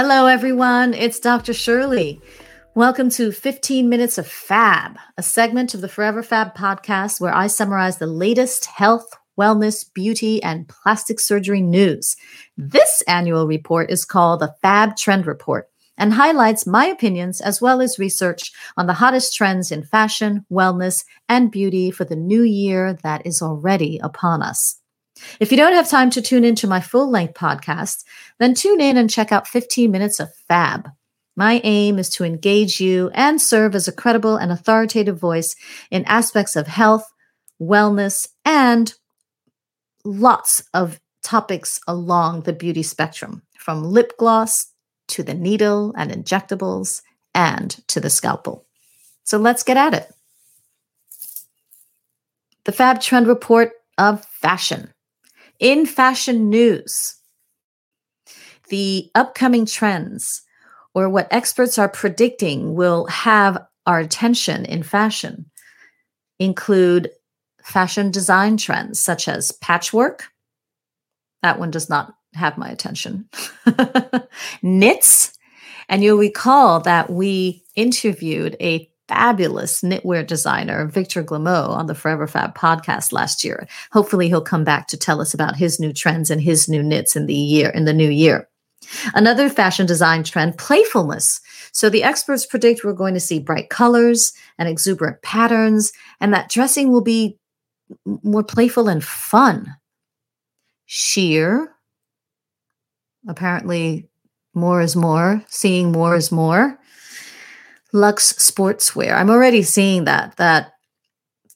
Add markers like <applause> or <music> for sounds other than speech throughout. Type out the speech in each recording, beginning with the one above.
Hello, everyone. It's Dr. Shirley. Welcome to 15 Minutes of Fab, a segment of the Forever Fab podcast where I summarize the latest health, wellness, beauty, and plastic surgery news. This annual report is called the Fab Trend Report and highlights my opinions as well as research on the hottest trends in fashion, wellness, and beauty for the new year that is already upon us. If you don't have time to tune into my full length podcast, then tune in and check out 15 minutes of Fab. My aim is to engage you and serve as a credible and authoritative voice in aspects of health, wellness, and lots of topics along the beauty spectrum, from lip gloss to the needle and injectables and to the scalpel. So let's get at it. The Fab Trend Report of Fashion. In fashion news, the upcoming trends or what experts are predicting will have our attention in fashion include fashion design trends such as patchwork. That one does not have my attention. <laughs> Knits. And you'll recall that we interviewed a fabulous knitwear designer, Victor Glamaud, on the Forever Fab podcast last year. Hopefully, he'll come back to tell us about his new trends and his new knits in the year in the new year. Another fashion design trend, playfulness. So the experts predict we're going to see bright colors and exuberant patterns, and that dressing will be more playful and fun. Sheer. Apparently, more is more, seeing more is more. Lux sportswear. I'm already seeing that that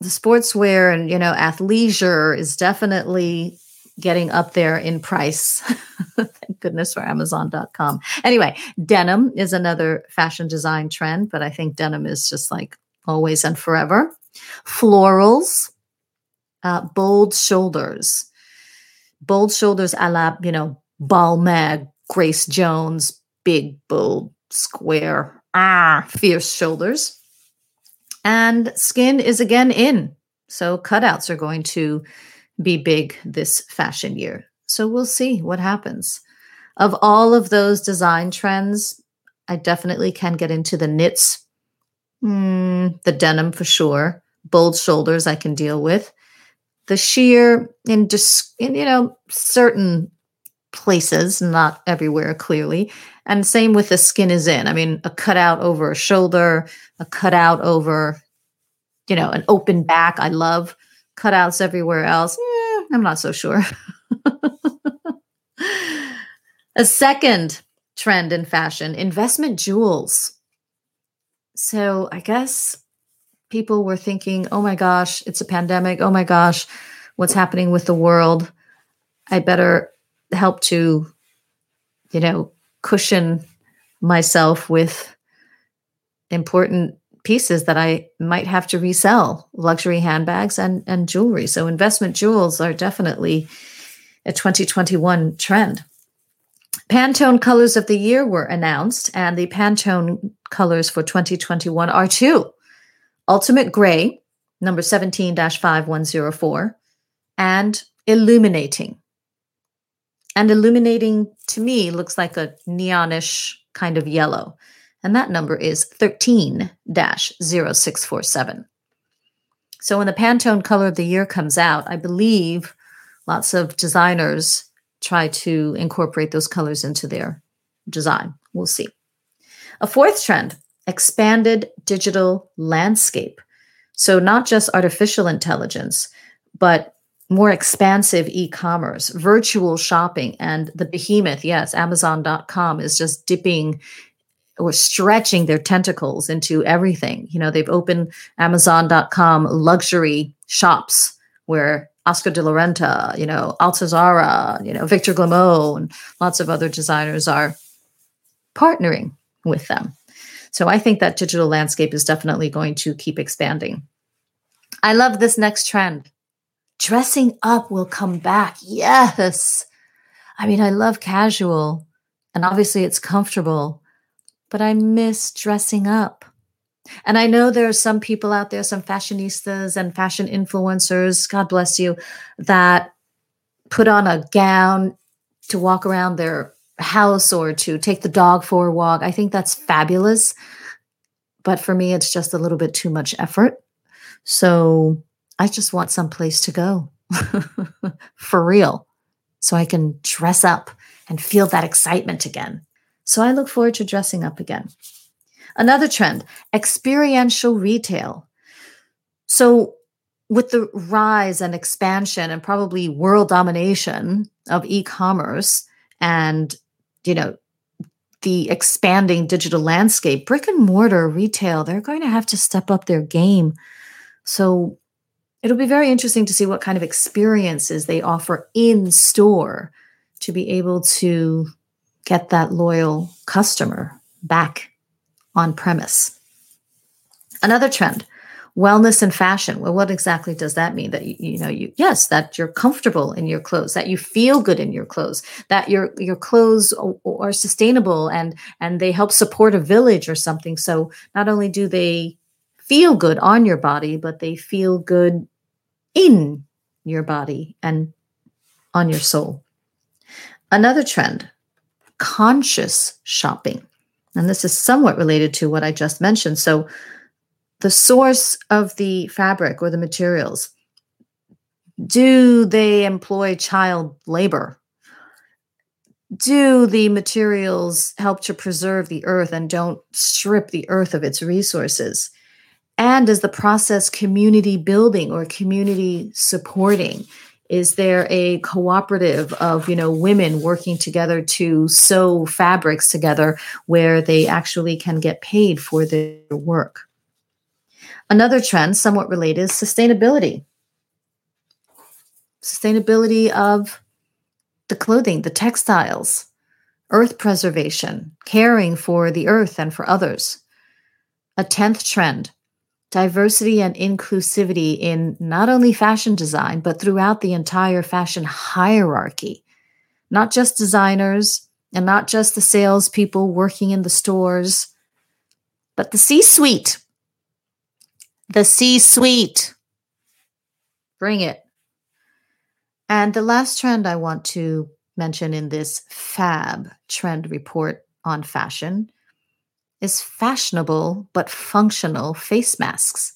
the sportswear and you know athleisure is definitely getting up there in price. <laughs> Thank goodness for Amazon.com. Anyway, denim is another fashion design trend, but I think denim is just like always and forever. Florals, uh, bold shoulders, bold shoulders a la, you know, Balmain, Grace Jones, big, bold, square ah, fierce shoulders. And skin is again in. So cutouts are going to be big this fashion year. So we'll see what happens. Of all of those design trends, I definitely can get into the knits, mm, the denim for sure, bold shoulders I can deal with. The sheer in just you know certain places, not everywhere clearly. And same with the skin is in. I mean, a cutout over a shoulder, a cutout over, you know, an open back. I love cutouts everywhere else. Eh, I'm not so sure. <laughs> a second trend in fashion investment jewels. So I guess people were thinking, oh my gosh, it's a pandemic. Oh my gosh, what's happening with the world? I better help to, you know, cushion myself with important pieces that I might have to resell, luxury handbags and, and jewelry. So investment jewels are definitely a 2021 trend. Pantone colors of the year were announced, and the Pantone colors for 2021 are two Ultimate Gray, number 17 5104, and Illuminating. And illuminating to me looks like a neonish kind of yellow. And that number is 13 0647. So when the Pantone color of the year comes out, I believe lots of designers try to incorporate those colors into their design. We'll see. A fourth trend expanded digital landscape. So, not just artificial intelligence, but more expansive e commerce, virtual shopping, and the behemoth, yes, Amazon.com is just dipping or stretching their tentacles into everything. You know, they've opened Amazon.com luxury shops where Oscar de la Renta, you know, Altuzarra, you know, Victor Glamaud, and lots of other designers are partnering with them. So I think that digital landscape is definitely going to keep expanding. I love this next trend. Dressing up will come back. Yes. I mean, I love casual, and obviously it's comfortable, but I miss dressing up. And I know there are some people out there, some fashionistas and fashion influencers, God bless you, that put on a gown to walk around their house or to take the dog for a walk. I think that's fabulous. But for me, it's just a little bit too much effort. So I just want some place to go <laughs> for real so I can dress up and feel that excitement again. So I look forward to dressing up again. Another trend experiential retail. So, with the rise and expansion and probably world domination of e commerce and you know, the expanding digital landscape, brick and mortar retail, they're going to have to step up their game. So it'll be very interesting to see what kind of experiences they offer in store to be able to get that loyal customer back on premise. Another trend wellness and fashion. Well what exactly does that mean? That you, you know you yes that you're comfortable in your clothes that you feel good in your clothes that your your clothes are sustainable and and they help support a village or something. So not only do they feel good on your body but they feel good in your body and on your soul. Another trend conscious shopping. And this is somewhat related to what i just mentioned. So the source of the fabric or the materials do they employ child labor? Do the materials help to preserve the earth and don't strip the earth of its resources and is the process community building or community supporting is there a cooperative of you know women working together to sew fabrics together where they actually can get paid for their work Another trend, somewhat related, is sustainability. Sustainability of the clothing, the textiles, earth preservation, caring for the earth and for others. A 10th trend, diversity and inclusivity in not only fashion design, but throughout the entire fashion hierarchy. Not just designers and not just the salespeople working in the stores, but the C suite the C suite. Bring it. And the last trend I want to mention in this fab trend report on fashion is fashionable but functional face masks.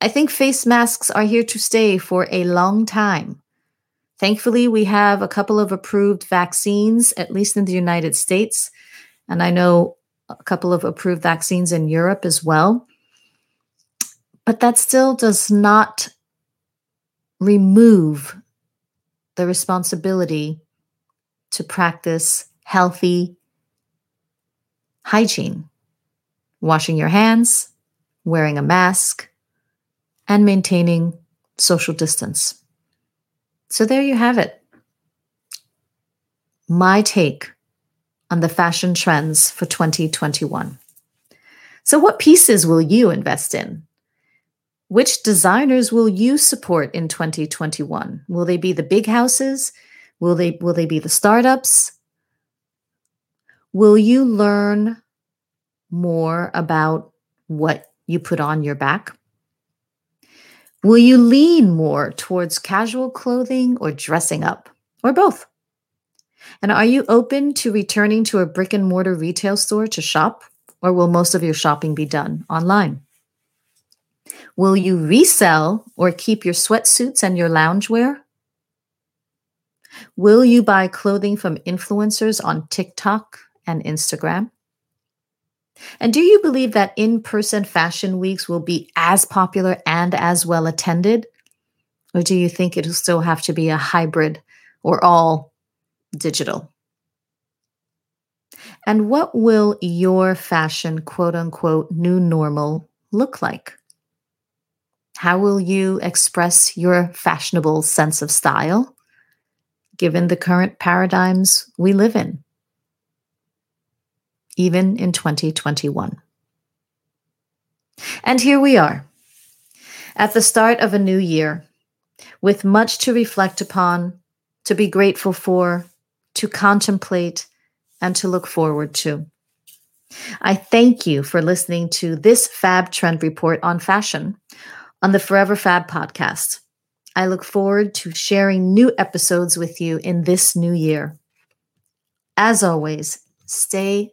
I think face masks are here to stay for a long time. Thankfully, we have a couple of approved vaccines, at least in the United States. And I know a couple of approved vaccines in Europe as well. But that still does not remove the responsibility to practice healthy hygiene, washing your hands, wearing a mask, and maintaining social distance. So there you have it. My take on the fashion trends for 2021. So, what pieces will you invest in? Which designers will you support in 2021? Will they be the big houses? Will they will they be the startups? Will you learn more about what you put on your back? Will you lean more towards casual clothing or dressing up or both? And are you open to returning to a brick and mortar retail store to shop or will most of your shopping be done online? Will you resell or keep your sweatsuits and your loungewear? Will you buy clothing from influencers on TikTok and Instagram? And do you believe that in person fashion weeks will be as popular and as well attended? Or do you think it'll still have to be a hybrid or all digital? And what will your fashion, quote unquote, new normal look like? How will you express your fashionable sense of style given the current paradigms we live in, even in 2021? And here we are at the start of a new year with much to reflect upon, to be grateful for, to contemplate, and to look forward to. I thank you for listening to this Fab Trend Report on fashion on the Forever Fab podcast. I look forward to sharing new episodes with you in this new year. As always, stay